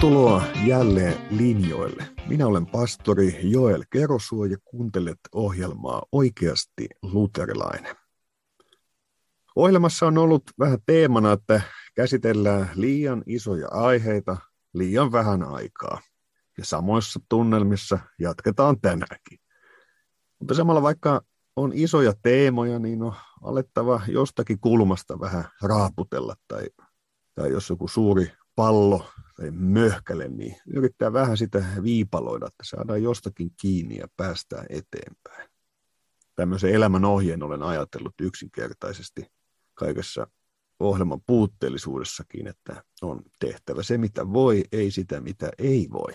Tervetuloa jälleen linjoille. Minä olen pastori Joel Kerosuo ja kuuntelet ohjelmaa Oikeasti luterilainen. Ohjelmassa on ollut vähän teemana, että käsitellään liian isoja aiheita liian vähän aikaa. Ja samoissa tunnelmissa jatketaan tänäänkin. Mutta samalla vaikka on isoja teemoja, niin on alettava jostakin kulmasta vähän raaputella. Tai, tai jos joku suuri pallo tai möhkäle, niin yrittää vähän sitä viipaloida, että saadaan jostakin kiinni ja päästään eteenpäin. Tämmöisen elämän ohjeen olen ajatellut yksinkertaisesti kaikessa ohjelman puutteellisuudessakin, että on tehtävä se, mitä voi, ei sitä, mitä ei voi.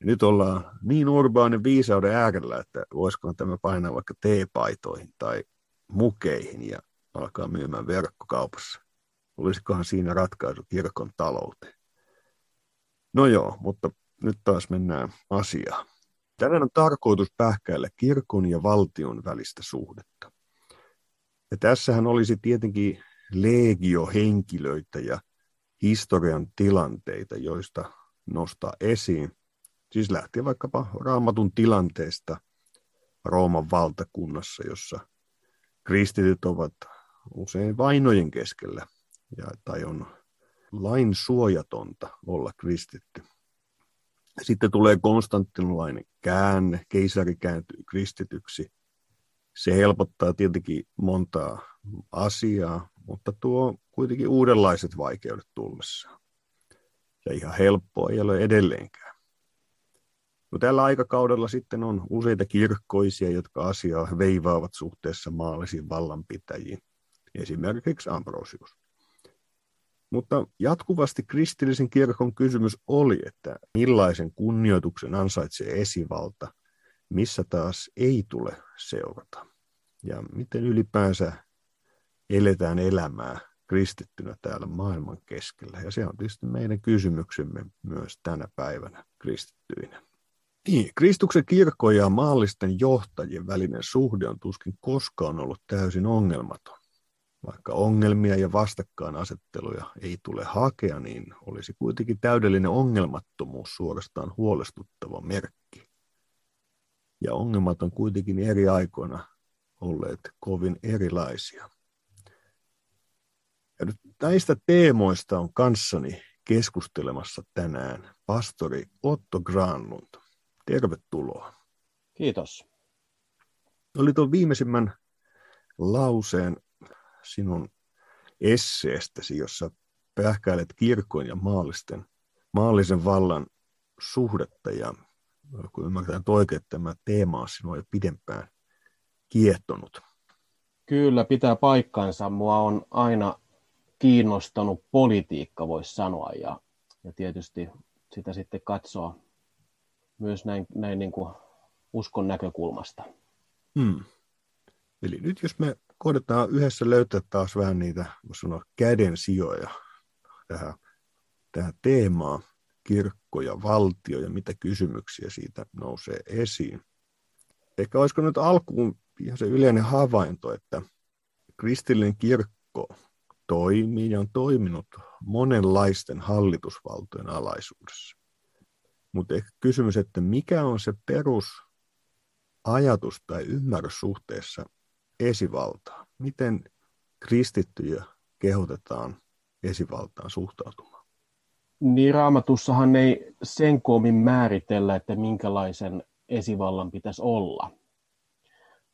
Ja nyt ollaan niin urbaanin viisauden äärellä, että voisikohan tämä painaa vaikka teepaitoihin tai mukeihin ja alkaa myymään verkkokaupassa. Olisikohan siinä ratkaisu kirkon talouteen? No joo, mutta nyt taas mennään asiaan. Tänään on tarkoitus pähkäillä kirkon ja valtion välistä suhdetta. Ja tässähän olisi tietenkin legio henkilöitä ja historian tilanteita, joista nostaa esiin. Siis lähtien vaikkapa raamatun tilanteesta Rooman valtakunnassa, jossa kristityt ovat usein vainojen keskellä ja, tai on lain suojatonta olla kristitty. Sitten tulee konstantinolainen käänne, keisari kääntyy kristityksi. Se helpottaa tietenkin montaa asiaa, mutta tuo kuitenkin uudenlaiset vaikeudet tullessaan. Ja ihan helppoa ei ole edelleenkään. No, tällä aikakaudella sitten on useita kirkkoisia, jotka asiaa veivaavat suhteessa maallisiin vallanpitäjiin, esimerkiksi Ambrosius. Mutta jatkuvasti kristillisen kirkon kysymys oli, että millaisen kunnioituksen ansaitsee esivalta, missä taas ei tule seurata. Ja miten ylipäänsä eletään elämää kristittynä täällä maailman keskellä. Ja se on tietysti meidän kysymyksemme myös tänä päivänä kristittyinä. Niin, Kristuksen kirkko ja maallisten johtajien välinen suhde on tuskin koskaan ollut täysin ongelmaton. Vaikka ongelmia ja vastakkainasetteluja ei tule hakea, niin olisi kuitenkin täydellinen ongelmattomuus suorastaan huolestuttava merkki. Ja ongelmat on kuitenkin eri aikoina olleet kovin erilaisia. Ja nyt näistä teemoista on kanssani keskustelemassa tänään pastori Otto Granlund. Tervetuloa. Kiitos. Oli tuon viimeisimmän lauseen sinun esseestäsi, jossa pähkäilet kirkon ja maallisten, maallisen vallan suhdetta ja kun ymmärretään oikein, tämä teema on sinua jo pidempään kiehtonut. Kyllä, pitää paikkansa. Mua on aina kiinnostanut politiikka, voisi sanoa, ja, ja tietysti sitä sitten katsoa myös näin, näin niin kuin uskon näkökulmasta. Hmm. Eli nyt jos me koitetaan yhdessä löytää taas vähän niitä, sanoa, käden sijoja tähän, tähän teemaan, kirkko ja valtio ja mitä kysymyksiä siitä nousee esiin. Ehkä olisiko nyt alkuun ihan se yleinen havainto, että kristillinen kirkko toimii ja on toiminut monenlaisten hallitusvaltojen alaisuudessa. Mutta ehkä kysymys, että mikä on se perusajatus tai ymmärrys suhteessa esivaltaa? Miten kristittyjä kehotetaan esivaltaan suhtautumaan? Niin raamatussahan ei sen koomin määritellä, että minkälaisen esivallan pitäisi olla.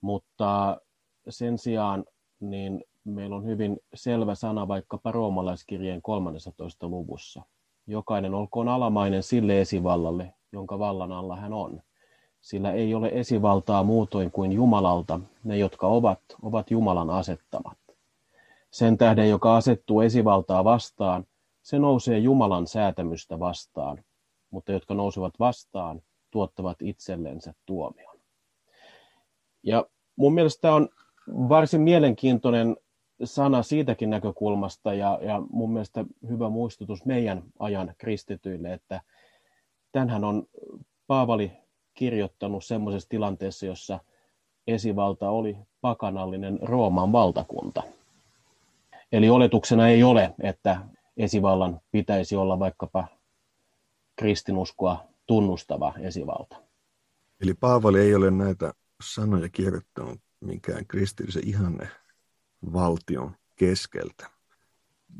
Mutta sen sijaan niin meillä on hyvin selvä sana vaikkapa roomalaiskirjeen 13. luvussa. Jokainen olkoon alamainen sille esivallalle, jonka vallan alla hän on sillä ei ole esivaltaa muutoin kuin Jumalalta, ne jotka ovat, ovat Jumalan asettamat. Sen tähden, joka asettuu esivaltaa vastaan, se nousee Jumalan säätämystä vastaan, mutta jotka nousevat vastaan, tuottavat itsellensä tuomion. Ja mun mielestä on varsin mielenkiintoinen sana siitäkin näkökulmasta ja, ja mun mielestä hyvä muistutus meidän ajan kristityille, että tänhän on Paavali kirjoittanut semmoisessa tilanteessa, jossa esivalta oli pakanallinen Rooman valtakunta. Eli oletuksena ei ole, että esivallan pitäisi olla vaikkapa kristinuskoa tunnustava esivalta. Eli Paavali ei ole näitä sanoja kirjoittanut minkään kristillisen ihanne valtion keskeltä.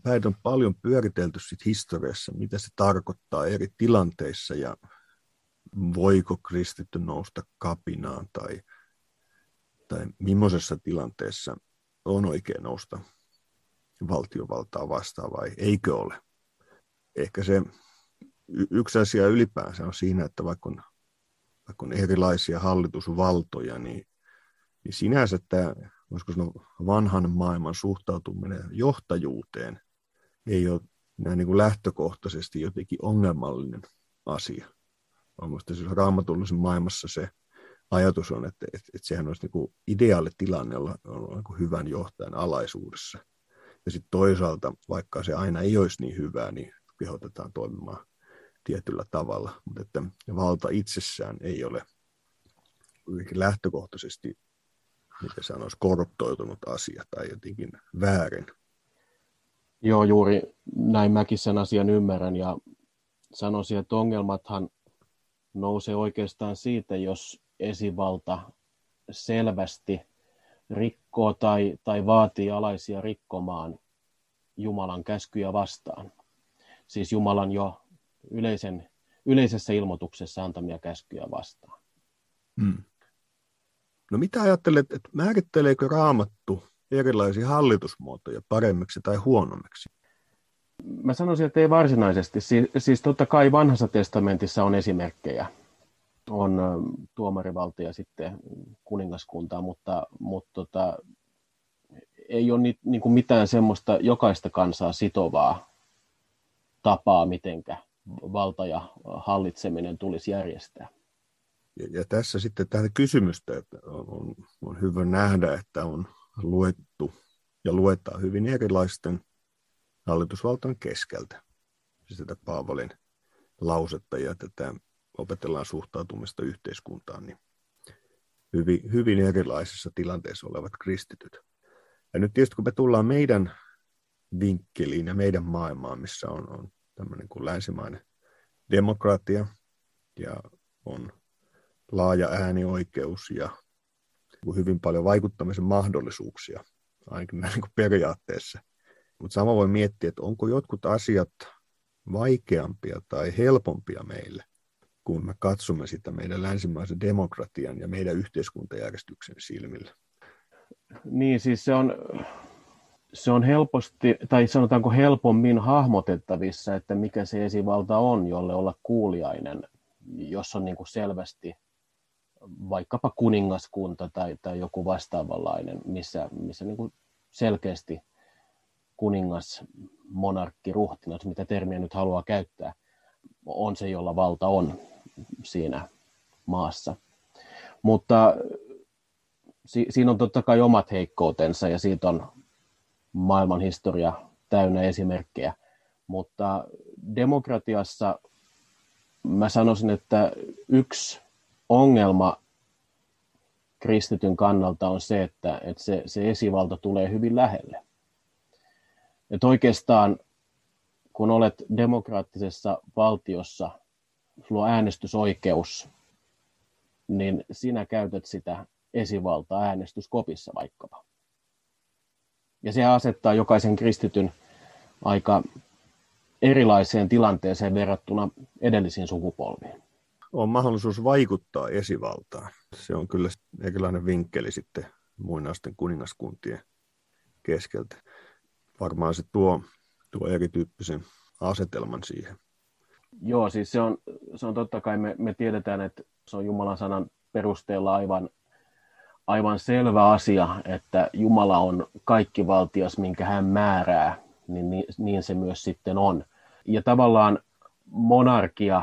Näitä on paljon pyöritelty sit historiassa, mitä se tarkoittaa eri tilanteissa ja voiko kristitty nousta kapinaan tai, tai millaisessa tilanteessa on oikein nousta valtiovaltaa vastaan vai eikö ole. Ehkä se yksi asia ylipäänsä on siinä, että vaikka on, vaikka on erilaisia hallitusvaltoja, niin, niin sinänsä tämä voisiko sanoa, vanhan maailman suhtautuminen johtajuuteen ei ole näin niin kuin lähtökohtaisesti jotenkin ongelmallinen asia. Mielestäni siis raamatullisen maailmassa se ajatus on, että, että, että sehän olisi niin ideaali tilanne olla, olla niin hyvän johtajan alaisuudessa. Ja sitten toisaalta, vaikka se aina ei olisi niin hyvää, niin kehotetaan toimimaan tietyllä tavalla. Mutta että valta itsessään ei ole lähtökohtaisesti, miten sanoisi, korruptoitunut asia tai jotenkin väärin. Joo, juuri näin mäkin sen asian ymmärrän ja sanoisin, että ongelmathan nousee oikeastaan siitä, jos esivalta selvästi rikkoo tai, tai vaatii alaisia rikkomaan Jumalan käskyjä vastaan. Siis Jumalan jo yleisen, yleisessä ilmoituksessa antamia käskyjä vastaan. Hmm. No mitä ajattelet, että määritteleekö raamattu erilaisia hallitusmuotoja paremmiksi tai huonommiksi? Mä sanoisin, että ei varsinaisesti. Siis, siis totta kai vanhassa testamentissa on esimerkkejä. On tuomarivalta ja sitten kuningaskuntaa, mutta, mutta tota, ei ole ni, niin kuin mitään semmoista jokaista kansaa sitovaa tapaa, mitenkä valta ja hallitseminen tulisi järjestää. Ja, ja tässä sitten tähän kysymystä, että on, on hyvä nähdä, että on luettu ja luetaan hyvin erilaisten hallitusvaltojen keskeltä. Siis tätä Paavalin lausetta ja tätä opetellaan suhtautumista yhteiskuntaan, niin hyvin, hyvin erilaisissa tilanteissa olevat kristityt. Ja nyt tietysti kun me tullaan meidän vinkkeliin ja meidän maailmaan, missä on, on tämmöinen kuin länsimainen demokratia ja on laaja äänioikeus ja hyvin paljon vaikuttamisen mahdollisuuksia, ainakin näin niin periaatteessa. Mutta sama voi miettiä, että onko jotkut asiat vaikeampia tai helpompia meille, kun me katsomme sitä meidän länsimaisen demokratian ja meidän yhteiskuntajärjestyksen silmillä. Niin, siis se on, se on helposti, tai sanotaanko helpommin hahmotettavissa, että mikä se esivalta on, jolle olla kuuliainen, jos on niin kuin selvästi vaikkapa kuningaskunta tai, tai joku vastaavanlainen, missä, missä niin kuin selkeästi kuningas, monarkki, ruhtinas, mitä termiä nyt haluaa käyttää, on se, jolla valta on siinä maassa. Mutta si, siinä on totta kai omat heikkoutensa ja siitä on maailman historia täynnä esimerkkejä. Mutta demokratiassa mä sanoisin, että yksi ongelma kristityn kannalta on se, että, että se, se esivalta tulee hyvin lähelle. Että oikeastaan kun olet demokraattisessa valtiossa, sulla on äänestysoikeus, niin sinä käytät sitä esivaltaa äänestyskopissa vaikkapa. Ja se asettaa jokaisen kristityn aika erilaiseen tilanteeseen verrattuna edellisiin sukupolviin on mahdollisuus vaikuttaa esivaltaan. Se on kyllä erilainen vinkkeli sitten muinaisten kuningaskuntien keskeltä. Varmaan se tuo, tuo erityyppisen asetelman siihen. Joo, siis se on, se on totta kai, me, me tiedetään, että se on Jumalan sanan perusteella aivan, aivan selvä asia, että Jumala on kaikki valtias, minkä hän määrää, niin, niin, niin se myös sitten on. Ja tavallaan monarkia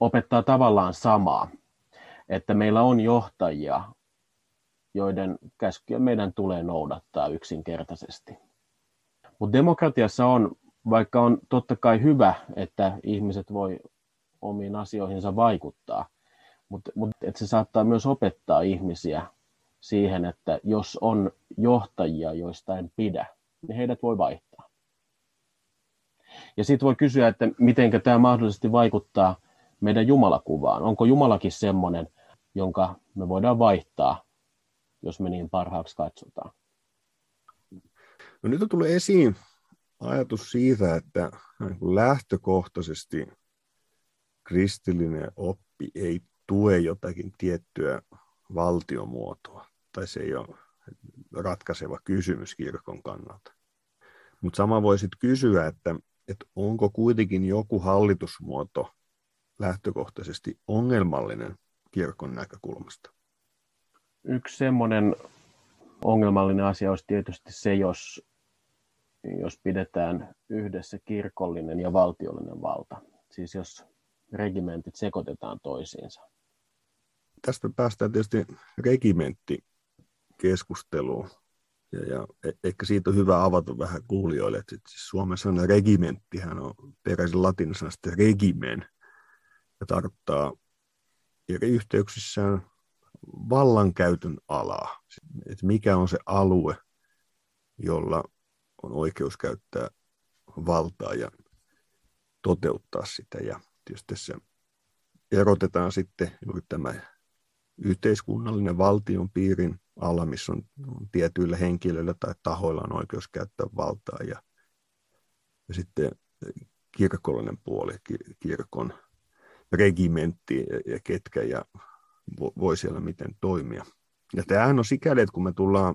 opettaa tavallaan samaa, että meillä on johtajia, joiden käskyjä meidän tulee noudattaa yksinkertaisesti. Mutta demokratiassa on, vaikka on totta kai hyvä, että ihmiset voi omiin asioihinsa vaikuttaa, mutta mut, se saattaa myös opettaa ihmisiä siihen, että jos on johtajia, joista en pidä, niin heidät voi vaihtaa. Ja sitten voi kysyä, että miten tämä mahdollisesti vaikuttaa meidän Jumalakuvaan. Onko Jumalakin semmoinen, jonka me voidaan vaihtaa, jos me niin parhaaksi katsotaan? No nyt tulee esiin ajatus siitä, että lähtökohtaisesti kristillinen oppi ei tue jotakin tiettyä valtiomuotoa, tai se ei ole ratkaiseva kysymys kirkon kannalta. Mutta sama voisit kysyä, että, että onko kuitenkin joku hallitusmuoto lähtökohtaisesti ongelmallinen kirkon näkökulmasta? Yksi semmoinen ongelmallinen asia olisi tietysti se, jos, jos pidetään yhdessä kirkollinen ja valtiollinen valta. Siis jos regimentit sekoitetaan toisiinsa. Tästä päästään tietysti regimenttikeskusteluun. Ja, ja e- ehkä siitä on hyvä avata vähän kuulijoille, että siis Suomen sana regimenttihän on peräisin latinasta regimen, ja tarkoittaa eri yhteyksissään vallankäytön alaa. Että mikä on se alue, jolla on oikeus käyttää valtaa ja toteuttaa sitä. Ja tietysti tässä erotetaan sitten juuri tämä yhteiskunnallinen valtion piirin ala, missä on tietyillä henkilöillä tai tahoilla on oikeus käyttää valtaa ja, ja sitten kirkollinen puoli, kirkon regimentti ja ketkä ja voi siellä miten toimia. Ja tämähän on sikäli, että kun me tullaan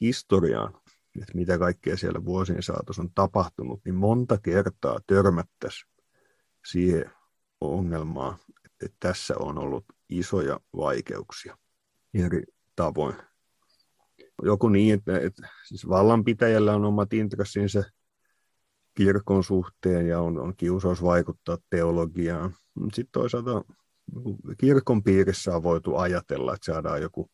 historiaan, että mitä kaikkea siellä vuosien saatossa on tapahtunut, niin monta kertaa törmättäisiin siihen ongelmaan, että tässä on ollut isoja vaikeuksia eri tavoin. Joku niin, että, että siis vallanpitäjällä on omat intressinsä kirkon suhteen ja on, on kiusaus vaikuttaa teologiaan. Sitten toisaalta kirkon piirissä on voitu ajatella, että saadaan joku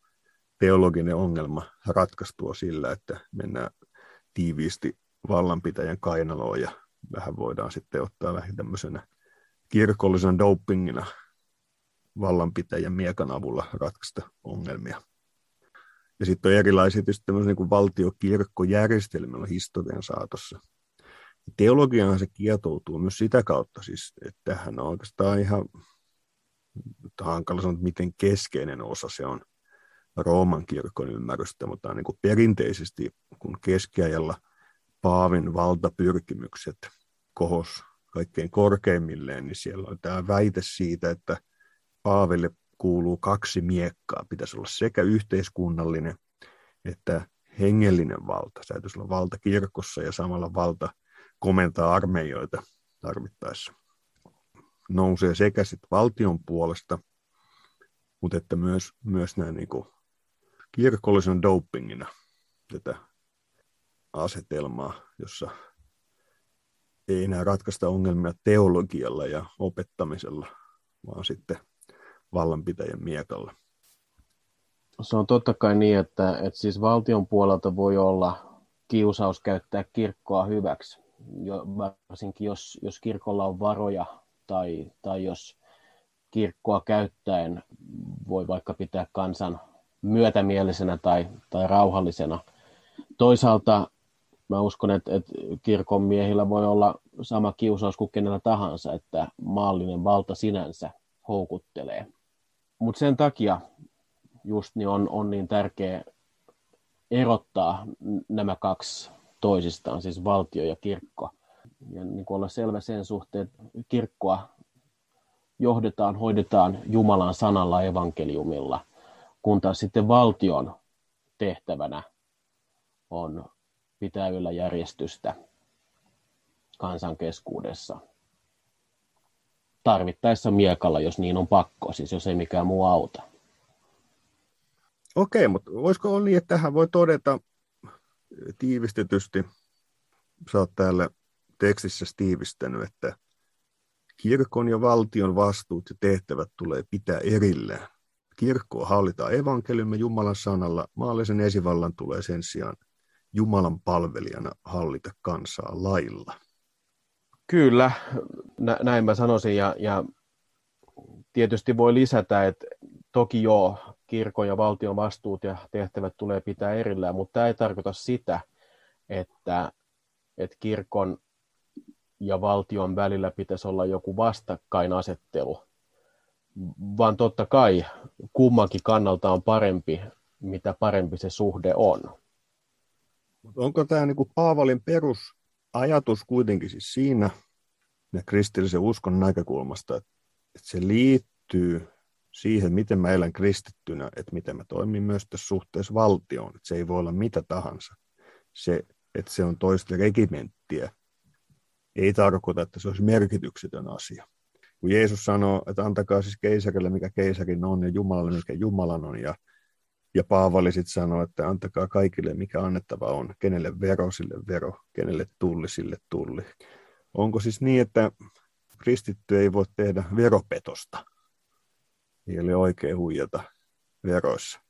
teologinen ongelma ratkaistua sillä, että mennään tiiviisti vallanpitäjän kainaloon ja vähän voidaan sitten ottaa vähän tämmöisenä kirkollisen dopingina vallanpitäjän miekan avulla ratkaista ongelmia. Ja sitten on erilaisia tietysti tämmöisiä niin valtiokirkkojärjestelmillä historian saatossa. Teologiaan se kietoutuu myös sitä kautta, siis, että tähän on oikeastaan ihan hankala sanoa, miten keskeinen osa se on Rooman kirkon ymmärrystä, mutta niin perinteisesti, kun keskiajalla Paavin valtapyrkimykset kohos kaikkein korkeimmilleen, niin siellä on tämä väite siitä, että Paaville kuuluu kaksi miekkaa. Pitäisi olla sekä yhteiskunnallinen että hengellinen valta. Täytyisi olla valta kirkossa ja samalla valta komentaa armeijoita tarvittaessa. Nousee sekä sit valtion puolesta, mutta että myös, myös näin niin kuin kirkollisen dopingina tätä asetelmaa, jossa ei enää ratkaista ongelmia teologialla ja opettamisella, vaan sitten vallanpitäjän miekalla. Se on totta kai niin, että, että siis valtion puolelta voi olla kiusaus käyttää kirkkoa hyväksi, jo, varsinkin jos, jos kirkolla on varoja tai, tai jos kirkkoa käyttäen voi vaikka pitää kansan myötämielisenä tai, tai rauhallisena. Toisaalta mä uskon, että, että kirkon miehillä voi olla sama kiusaus kuin kenellä tahansa, että maallinen valta sinänsä houkuttelee. Mutta sen takia just niin on, on niin tärkeä erottaa nämä kaksi toisistaan, siis valtio ja kirkko. Ja niin kuin olla selvä sen suhteen, että kirkkoa johdetaan, hoidetaan Jumalan sanalla evankeliumilla, kun taas sitten valtion tehtävänä on pitää yllä järjestystä kansan keskuudessa. Tarvittaessa miekalla, jos niin on pakko, siis jos ei mikään muu auta. Okei, mutta voisiko olla niin, että tähän voi todeta tiivistetysti, sä oot täällä tekstissä tiivistänyt, että kirkon ja valtion vastuut ja tehtävät tulee pitää erillään. Kirkkoa hallitaan evankeliumme Jumalan sanalla, maallisen esivallan tulee sen sijaan Jumalan palvelijana hallita kansaa lailla. Kyllä, nä- näin mä sanoisin ja, ja tietysti voi lisätä, että toki joo, kirkon ja valtion vastuut ja tehtävät tulee pitää erillään, mutta tämä ei tarkoita sitä, että, että kirkon ja valtion välillä pitäisi olla joku vastakkainasettelu, vaan totta kai kummankin kannalta on parempi, mitä parempi se suhde on. Onko tämä niin kuin Paavalin perusajatus kuitenkin siis siinä ja kristillisen uskon näkökulmasta, että se liittyy siihen, miten mä elän kristittynä, että miten mä toimin myös tässä suhteessa valtioon. Että se ei voi olla mitä tahansa. Se, että se on toista regimenttiä, ei tarkoita, että se olisi merkityksetön asia. Kun Jeesus sanoo, että antakaa siis keisarille, mikä keisarin on, ja Jumalalle, mikä Jumalan on, ja, ja Paavali sitten sanoo, että antakaa kaikille, mikä annettava on, kenelle vero, sille vero, kenelle tulli, sille tulli. Onko siis niin, että kristitty ei voi tehdä veropetosta? Ei ole oikein huijata veroissa.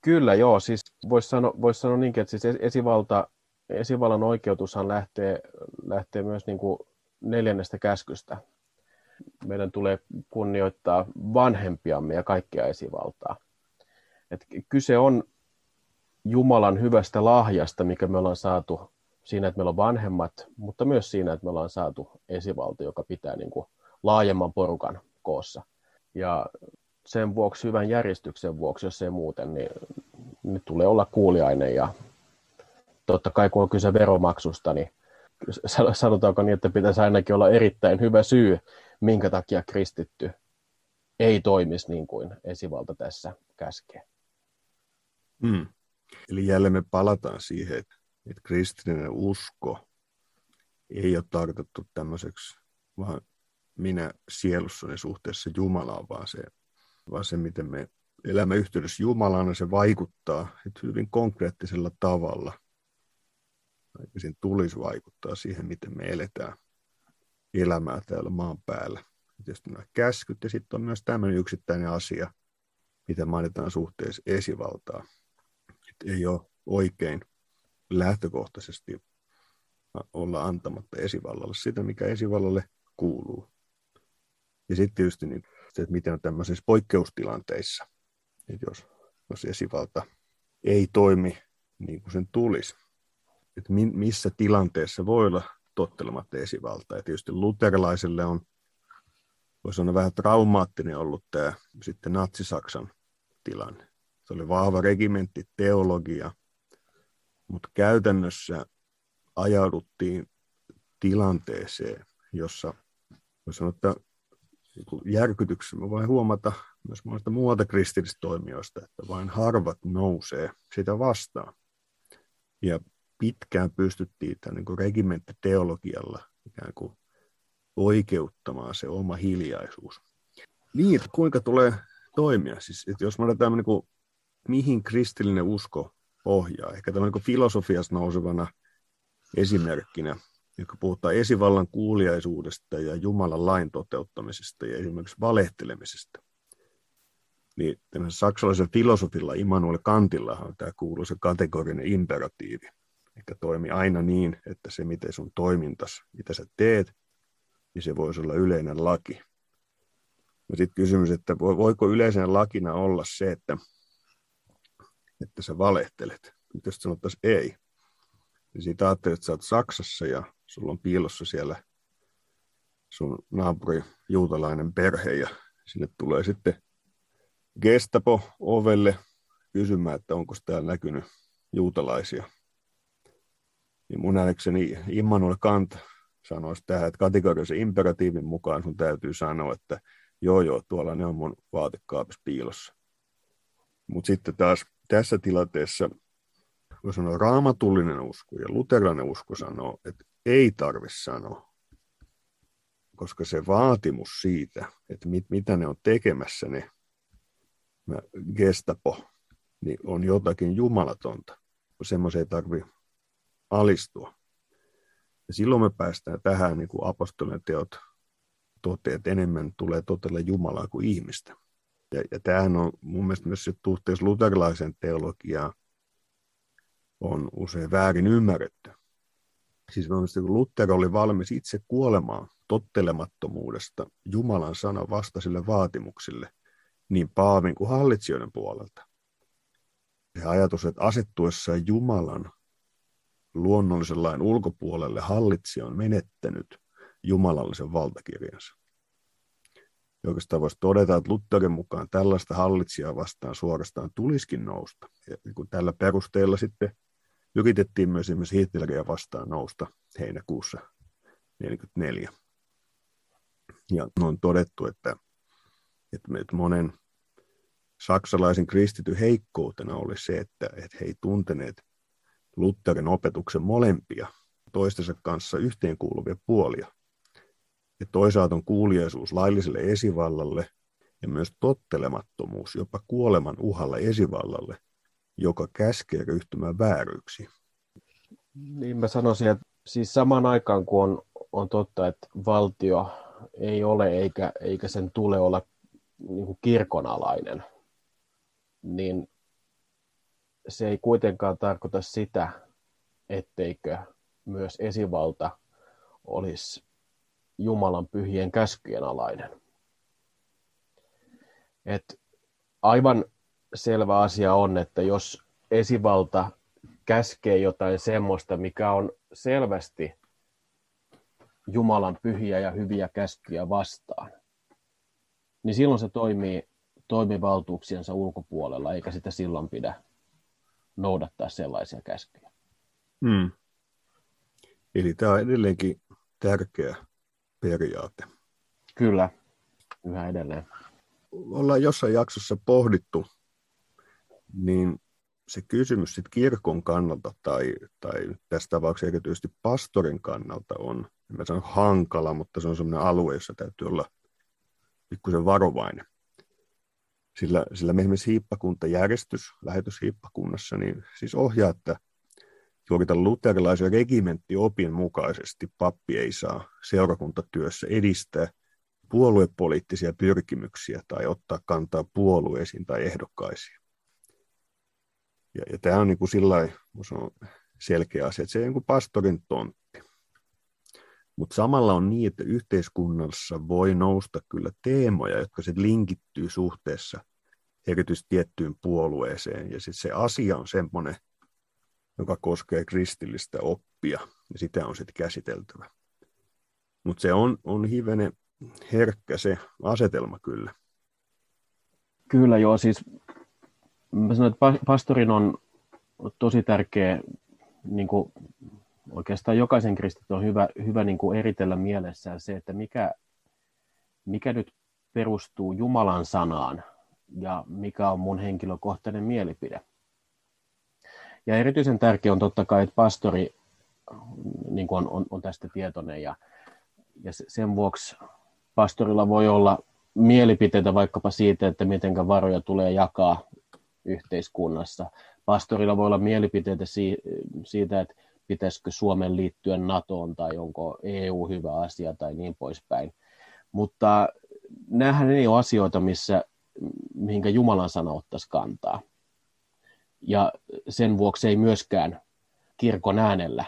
Kyllä joo, siis voisi sanoa, vois sanoa niinkin, että siis esivalta, esivallan oikeutushan lähtee, lähtee myös niin kuin neljännestä käskystä. Meidän tulee kunnioittaa vanhempiamme ja kaikkea esivaltaa. Et kyse on Jumalan hyvästä lahjasta, mikä me ollaan saatu siinä, että meillä on vanhemmat, mutta myös siinä, että me ollaan saatu esivalta, joka pitää niin kuin laajemman porukan koossa. Ja sen vuoksi, hyvän järjestyksen vuoksi, jos ei muuten, niin nyt tulee olla kuuliainen ja totta kai kun on kyse veromaksusta, niin sanotaanko niin, että pitäisi ainakin olla erittäin hyvä syy, minkä takia kristitty ei toimisi niin kuin esivalta tässä käskee. Hmm. Eli jälleen me palataan siihen, että että kristillinen usko ei ole tarkoitettu tämmöiseksi vaan minä sielussani suhteessa Jumalaan, vaan se, vaan se miten me elämme yhteydessä Jumalaan, se vaikuttaa että hyvin konkreettisella tavalla. Siinä tulisi vaikuttaa siihen, miten me eletään elämää täällä maan päällä. Tietysti nämä käskyt ja sitten on myös tämmöinen yksittäinen asia, mitä mainitaan suhteessa esivaltaa. Että ei ole oikein lähtökohtaisesti olla antamatta esivallalle sitä, mikä esivallalle kuuluu. Ja sitten tietysti niin, se, että miten on tämmöisissä poikkeustilanteissa, että jos, jos esivalta ei toimi niin kuin sen tulisi, että mi, missä tilanteessa voi olla tottelematta esivaltaa. Ja tietysti luterilaiselle on, voisi sanoa vähän traumaattinen ollut tämä sitten Natsi-Saksan tilanne. Se oli vahva regimentti, teologia – mutta käytännössä ajauduttiin tilanteeseen, jossa voisi sanoa, että niin järkytyksessä voi huomata myös monesta muualta kristillisistä toimijoista, että vain harvat nousee sitä vastaan. Ja pitkään pystyttiin tämän niin regimenttiteologialla ikään kuin oikeuttamaan se oma hiljaisuus. Niin, että kuinka tulee toimia? Siis, että jos me otetaan niin kuin, mihin kristillinen usko pohjaa. Ehkä tämmöinen niin filosofiasta nousevana esimerkkinä, joka puhutaan esivallan kuuliaisuudesta ja Jumalan lain toteuttamisesta ja esimerkiksi valehtelemisesta. Niin saksalaisen filosofilla Immanuel Kantillahan on tämä kuuluisa kategorinen imperatiivi, mikä toimii aina niin, että se miten sun toimintas, mitä sä teet, niin se voisi olla yleinen laki. Ja sitten kysymys, että voiko yleisenä lakina olla se, että että sä valehtelet. Mitä jos sanottaisiin ei? Niin siitä ajattelet, että sä oot Saksassa ja sulla on piilossa siellä sun naapuri juutalainen perhe ja sinne tulee sitten Gestapo ovelle kysymään, että onko täällä näkynyt juutalaisia. Niin mun nähdäkseni Immanuel Kant sanoisi tähän, että kategorisen imperatiivin mukaan sun täytyy sanoa, että joo joo, tuolla ne on mun vaatekaapissa piilossa. Mutta sitten taas tässä tilanteessa voi sanoa raamatullinen usko ja luterilainen usko sanoo, että ei tarvi sanoa, koska se vaatimus siitä, että mit, mitä ne on tekemässä ne gestapo, niin on jotakin jumalatonta. Semmoisen ei tarvi alistua. Ja silloin me päästään tähän, niin kuin apostolien teot toteaa, että enemmän tulee totella Jumalaa kuin ihmistä. Ja, ja tämähän on mun mielestä myös suhteessa luterilaisen teologiaan on usein väärin ymmärretty. Siis mielestäni kun Luther oli valmis itse kuolemaan tottelemattomuudesta Jumalan sanan vastaisille vaatimuksille, niin Paavin kuin hallitsijoiden puolelta. Se ajatus, että asettuessaan Jumalan luonnollisen lain ulkopuolelle hallitsija on menettänyt jumalallisen valtakirjansa. Ja oikeastaan voisi todeta, että Lutherin mukaan tällaista hallitsijaa vastaan suorastaan tulisikin nousta. Ja niin kuin tällä perusteella sitten yritettiin myös esimerkiksi Hitleriä vastaan nousta heinäkuussa 1944. Ja on todettu, että, että monen saksalaisen kristityn heikkoutena oli se, että, että he ei tunteneet Lutherin opetuksen molempia toistensa kanssa yhteenkuuluvia puolia. Ja toisaalta on kuuliaisuus lailliselle esivallalle ja myös tottelemattomuus jopa kuoleman uhalla esivallalle, joka käskee ryhtymään vääryyksiin. Niin mä sanoisin, että siis samaan aikaan kun on, on totta, että valtio ei ole eikä, eikä sen tule olla niin kirkonalainen, niin se ei kuitenkaan tarkoita sitä, etteikö myös esivalta olisi Jumalan pyhien käskyjen alainen. Et aivan selvä asia on, että jos esivalta käskee jotain semmoista, mikä on selvästi Jumalan pyhiä ja hyviä käskyjä vastaan, niin silloin se toimii toimivaltuuksiensa ulkopuolella, eikä sitä silloin pidä noudattaa sellaisia käskyjä. Hmm. Eli tämä on edelleenkin tärkeä periaate. Kyllä, yhä edelleen. Ollaan jossain jaksossa pohdittu, niin se kysymys sit kirkon kannalta tai, tai tässä tapauksessa erityisesti pastorin kannalta on, en mä sano hankala, mutta se on sellainen alue, jossa täytyy olla pikkusen varovainen. Sillä, sillä me esimerkiksi hiippakuntajärjestys lähetyshiippakunnassa niin siis ohjaa, että juuri tämän luterilaisen regimenttiopin mukaisesti pappi ei saa seurakuntatyössä edistää puoluepoliittisia pyrkimyksiä tai ottaa kantaa puolueisiin tai ehdokkaisiin. Ja, ja tämä on niin kuin sillai, on selkeä asia, että se on niin pastorin tontti. Mutta samalla on niin, että yhteiskunnassa voi nousta kyllä teemoja, jotka sitten linkittyy suhteessa erityisesti tiettyyn puolueeseen. Ja sitten se asia on semmoinen, joka koskee kristillistä oppia, ja sitä on sitten käsiteltävä. Mutta se on, on hivenen herkkä se asetelma kyllä. Kyllä joo, siis mä sanon, että pastorin on tosi tärkeä, niin kuin oikeastaan jokaisen kristityn on hyvä, hyvä niin kuin eritellä mielessään se, että mikä, mikä nyt perustuu Jumalan sanaan ja mikä on mun henkilökohtainen mielipide. Ja erityisen tärkeää on totta kai, että pastori niin on, on, on tästä tietoinen ja, ja sen vuoksi pastorilla voi olla mielipiteitä vaikkapa siitä, että miten varoja tulee jakaa yhteiskunnassa. Pastorilla voi olla mielipiteitä siitä, että pitäisikö Suomen liittyä NATOon tai onko EU hyvä asia tai niin poispäin. Mutta näähän ei ole asioita, missä, mihinkä Jumalan sana ottaisi kantaa. Ja sen vuoksi ei myöskään kirkon äänellä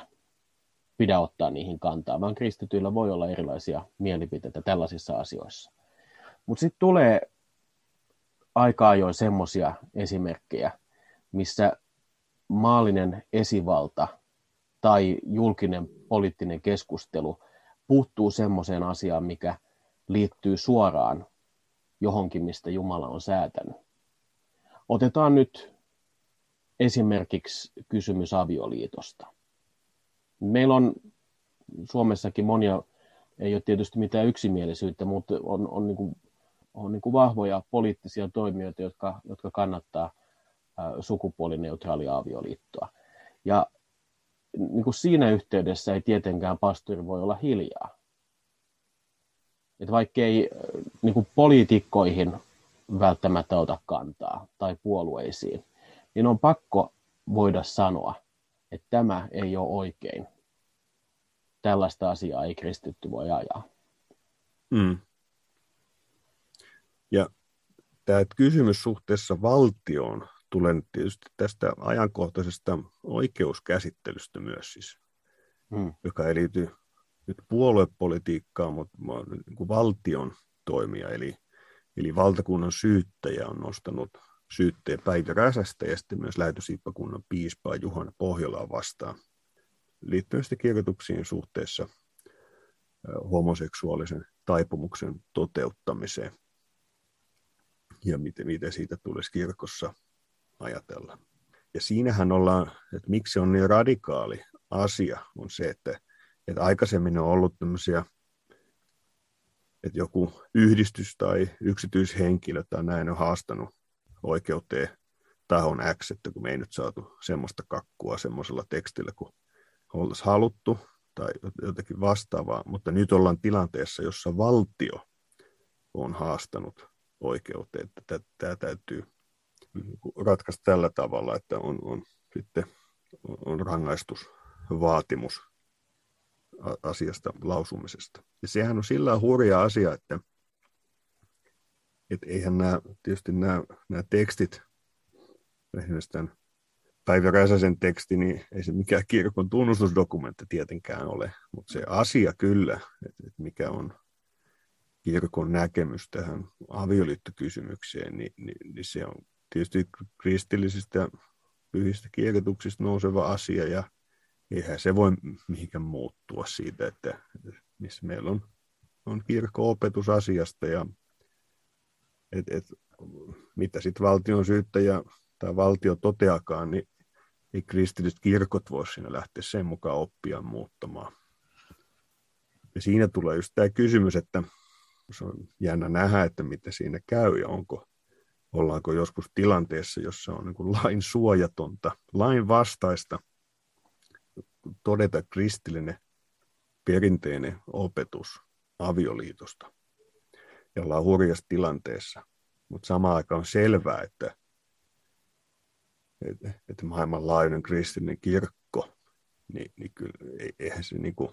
pidä ottaa niihin kantaa, vaan kristityillä voi olla erilaisia mielipiteitä tällaisissa asioissa. Mutta sitten tulee aika ajoin semmoisia esimerkkejä, missä maallinen esivalta tai julkinen poliittinen keskustelu puuttuu semmoiseen asiaan, mikä liittyy suoraan johonkin, mistä Jumala on säätänyt. Otetaan nyt esimerkiksi kysymys avioliitosta. Meillä on Suomessakin monia, ei ole tietysti mitään yksimielisyyttä, mutta on, on, niin kuin, on niin kuin vahvoja poliittisia toimijoita, jotka, jotka kannattaa sukupuolineutraalia avioliittoa. Ja niin kuin siinä yhteydessä ei tietenkään pastori voi olla hiljaa. Että vaikka ei niin kuin poliitikkoihin välttämättä ota kantaa tai puolueisiin, niin on pakko voida sanoa, että tämä ei ole oikein. Tällaista asiaa ei kristitty voi ajaa. Mm. Ja tämä kysymys suhteessa valtioon tulee tietysti tästä ajankohtaisesta oikeuskäsittelystä myös siis, mm. joka ei liity nyt puoluepolitiikkaan, mutta niin kuin valtion toimia, eli, eli valtakunnan syyttäjä on nostanut syytteen Päivi Räsästä ja sitten myös lähetysiippakunnan piispaa Juhana Pohjolaa vastaan liittyen sitten kirjoituksiin suhteessa homoseksuaalisen taipumuksen toteuttamiseen ja miten, miten siitä tulisi kirkossa ajatella. Ja siinähän ollaan, että miksi on niin radikaali asia, on se, että, että aikaisemmin on ollut tämmöisiä, että joku yhdistys tai yksityishenkilö tai näin on haastanut oikeuteen tahon X, että kun me ei nyt saatu semmoista kakkua semmoisella tekstillä, kun oltaisiin haluttu tai jotenkin vastaavaa, mutta nyt ollaan tilanteessa, jossa valtio on haastanut oikeuteen, että tämä täytyy ratkaista tällä tavalla, että on, on sitten on rangaistusvaatimus asiasta lausumisesta. Ja sehän on sillä hurja asia, että, että eihän nämä, tietysti nämä, nämä tekstit, esimerkiksi tämän Päivi Räsäsen teksti, niin ei se mikään kirkon tunnustusdokumentti tietenkään ole, mutta se asia kyllä, että, että mikä on kirkon näkemys tähän avioliittokysymykseen, niin, niin, niin se on tietysti kristillisistä pyhistä kirjoituksista nouseva asia ja eihän se voi mihinkään muuttua siitä, että missä meillä on, on kirkko-opetus asiasta ja et, et, mitä sitten valtion syyttäjä tai valtio toteakaan, niin ei kristilliset kirkot voi siinä lähteä sen mukaan oppia muuttamaan. Ja siinä tulee just tämä kysymys, että se on jännä nähdä, että miten siinä käy ja onko, ollaanko joskus tilanteessa, jossa on niin lain suojatonta, lain vastaista todeta kristillinen perinteinen opetus avioliitosta. Ja ollaan hurjassa tilanteessa. Mutta samaan aikaan on selvää, että, että, että maailmanlaajuinen kristillinen kirkko, niin, niin kyllä eihän se niin kuin,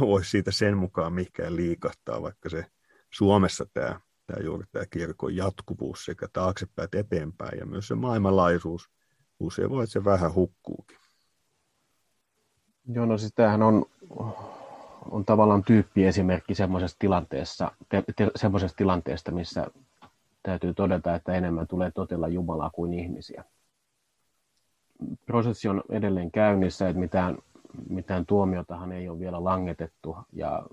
voi siitä sen mukaan mihinkään liikahtaa, vaikka se Suomessa tämä, tämä juuri tämä kirkon jatkuvuus sekä taaksepäin että eteenpäin ja myös se maailmanlaajuisuus, usein voi, että se vähän hukkuukin. Joo, no siis tämähän on, on tavallaan tyyppiesimerkki semmoisesta tilanteessa, te, te, semmoisesta tilanteesta, missä täytyy todeta, että enemmän tulee totella Jumalaa kuin ihmisiä. Prosessi on edelleen käynnissä, että mitään, mitään tuomiotahan ei ole vielä langetettu, ja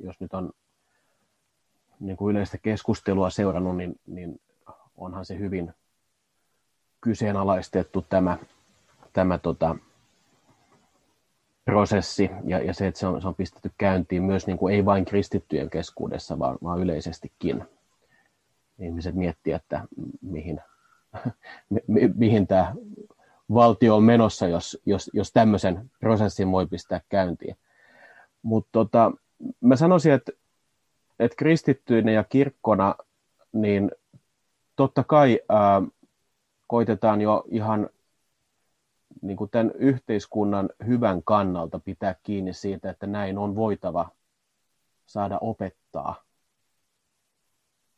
jos nyt on niin kuin yleistä keskustelua seurannut, niin, niin onhan se hyvin kyseenalaistettu tämä, tämä tota, prosessi ja, ja se, että se on, se on pistetty käyntiin myös niin kuin ei vain kristittyjen keskuudessa, vaan, vaan yleisestikin. Ihmiset miettii, että mihin, mi, mihin tämä valtio on menossa, jos, jos, jos tämmöisen prosessin voi pistää käyntiin. Mutta tota, mä sanoisin, että että kristittyinä ja kirkkona, niin totta kai ää, koitetaan jo ihan niin kuin tämän yhteiskunnan hyvän kannalta pitää kiinni siitä, että näin on voitava saada opettaa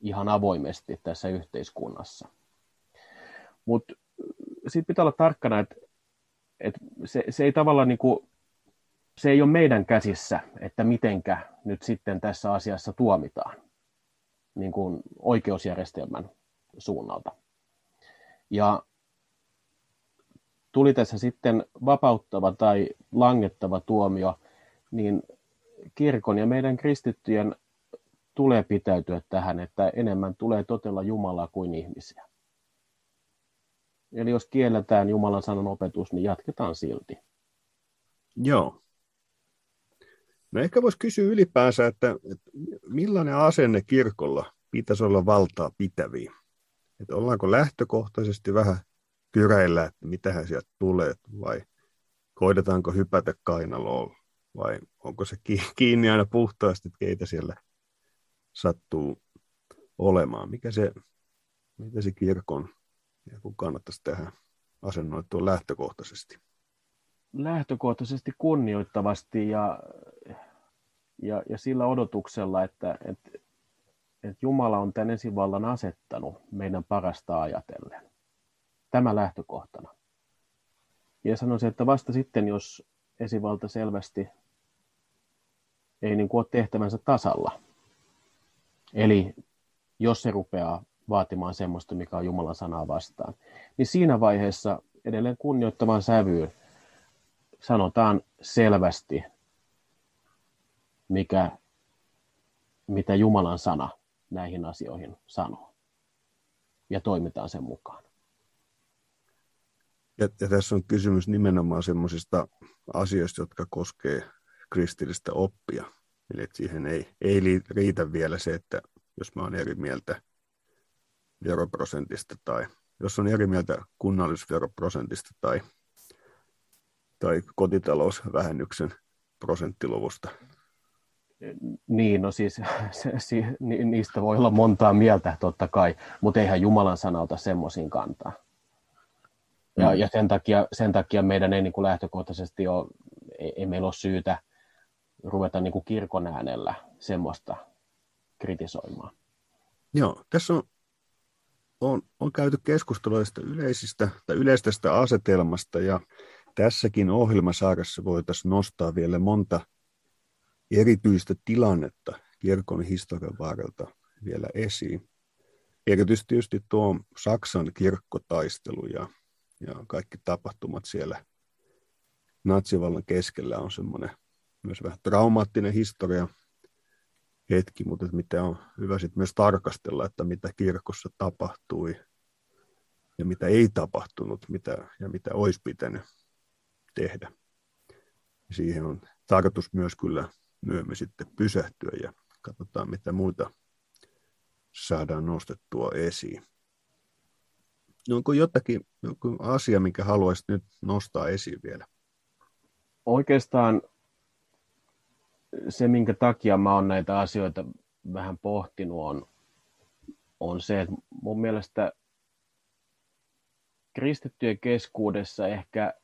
ihan avoimesti tässä yhteiskunnassa. Mutta sitten pitää olla tarkkana, että, että se, se ei tavallaan niin kuin se ei ole meidän käsissä, että mitenkä nyt sitten tässä asiassa tuomitaan niin kuin oikeusjärjestelmän suunnalta. Ja tuli tässä sitten vapauttava tai langettava tuomio, niin kirkon ja meidän kristittyjen tulee pitäytyä tähän, että enemmän tulee totella Jumalaa kuin ihmisiä. Eli jos kielletään Jumalan sanan opetus, niin jatketaan silti. Joo. No ehkä voisi kysyä ylipäänsä, että, että millainen asenne kirkolla pitäisi olla valtaa pitäviä? Että ollaanko lähtökohtaisesti vähän kyräillä, että mitähän sieltä tulee, vai koidetaanko hypätä kainaloon, vai onko se kiinni aina puhtaasti, että keitä siellä sattuu olemaan? Mikä se, mitä se kirkon kannattaisi tähän asennoitua lähtökohtaisesti? lähtökohtaisesti kunnioittavasti ja, ja, ja sillä odotuksella, että, että, että Jumala on tämän esivallan asettanut meidän parasta ajatellen. Tämä lähtökohtana. Ja sanoisin, että vasta sitten, jos esivalta selvästi ei niin kuin ole tehtävänsä tasalla, eli jos se rupeaa vaatimaan semmoista, mikä on Jumalan sanaa vastaan, niin siinä vaiheessa edelleen kunnioittavan sävyyn sanotaan selvästi, mikä, mitä Jumalan sana näihin asioihin sanoo. Ja toimitaan sen mukaan. Ja, ja tässä on kysymys nimenomaan sellaisista asioista, jotka koskee kristillistä oppia. Eli että siihen ei, ei riitä vielä se, että jos mä olen eri mieltä veroprosentista tai jos on eri mieltä kunnallisveroprosentista tai, tai kotitalousvähennyksen prosenttiluvusta. Niin, no siis se, se, niistä voi olla montaa mieltä totta kai, mutta eihän Jumalan sanalta semmoisiin kantaa. Ja, mm. ja sen, takia, sen takia meidän ei niin kuin lähtökohtaisesti ole, ei, ei meillä ole syytä ruveta niin kuin kirkon äänellä semmoista kritisoimaan. Joo, tässä on, on, on käyty keskustelua yleisistä tai yleisestä asetelmasta ja tässäkin ohjelmasarjassa voitaisiin nostaa vielä monta erityistä tilannetta kirkon historian varrelta vielä esiin. Erityisesti tietysti tuo Saksan kirkkotaistelu ja, ja kaikki tapahtumat siellä natsivallan keskellä on semmoinen myös vähän traumaattinen historia hetki, mutta mitä on hyvä sitten myös tarkastella, että mitä kirkossa tapahtui ja mitä ei tapahtunut mitä, ja mitä olisi pitänyt tehdä. Siihen on tarkoitus myös kyllä myöhemmin sitten pysähtyä ja katsotaan, mitä muita saadaan nostettua esiin. Onko jotakin joku asia, minkä haluaisit nyt nostaa esiin vielä? Oikeastaan se, minkä takia mä oon näitä asioita vähän pohtinut, on, on se, että mun mielestä kristittyjen keskuudessa ehkä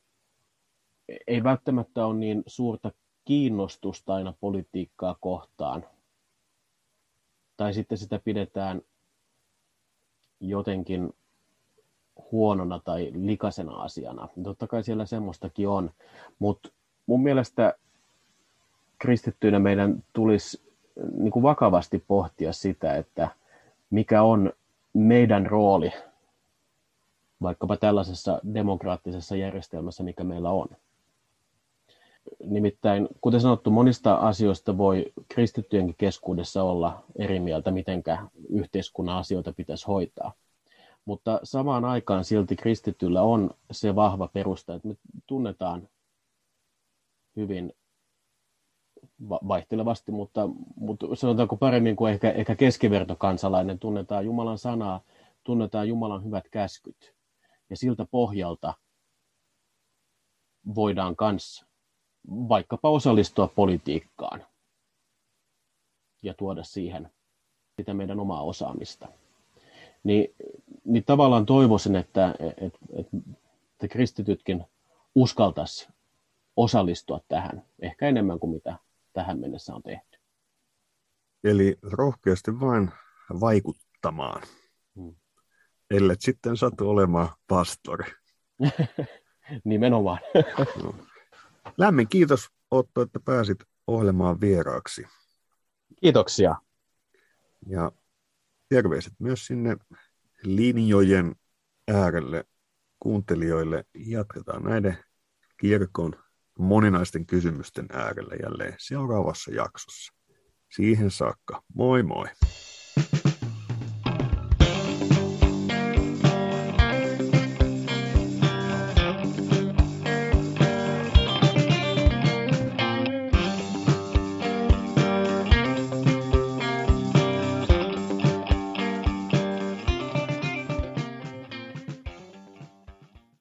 ei välttämättä ole niin suurta kiinnostusta aina politiikkaa kohtaan. Tai sitten sitä pidetään jotenkin huonona tai likasena asiana. Totta kai siellä semmoistakin on, mutta mun mielestä kristittyinä meidän tulisi niin kuin vakavasti pohtia sitä, että mikä on meidän rooli vaikkapa tällaisessa demokraattisessa järjestelmässä, mikä meillä on. Nimittäin, kuten sanottu, monista asioista voi kristittyjenkin keskuudessa olla eri mieltä, mitenkä yhteiskunnan asioita pitäisi hoitaa. Mutta samaan aikaan silti kristityllä on se vahva perusta, että me tunnetaan hyvin vaihtelevasti, mutta, mutta sanotaanko paremmin kuin ehkä, ehkä keskivertokansalainen, tunnetaan Jumalan sanaa, tunnetaan Jumalan hyvät käskyt. Ja siltä pohjalta voidaan myös vaikkapa osallistua politiikkaan ja tuoda siihen sitä meidän omaa osaamista. Niin, niin tavallaan toivoisin, että, että, että, että kristitytkin uskaltaisi osallistua tähän, ehkä enemmän kuin mitä tähän mennessä on tehty. Eli rohkeasti vain vaikuttamaan, hmm. ellei sitten satu olemaan pastori. Nimenomaan. no. Lämmin kiitos Otto, että pääsit ohjelmaan vieraaksi. Kiitoksia. Ja terveiset myös sinne linjojen äärelle kuuntelijoille. Jatketaan näiden kirkon moninaisten kysymysten äärellä jälleen seuraavassa jaksossa. Siihen saakka, moi moi!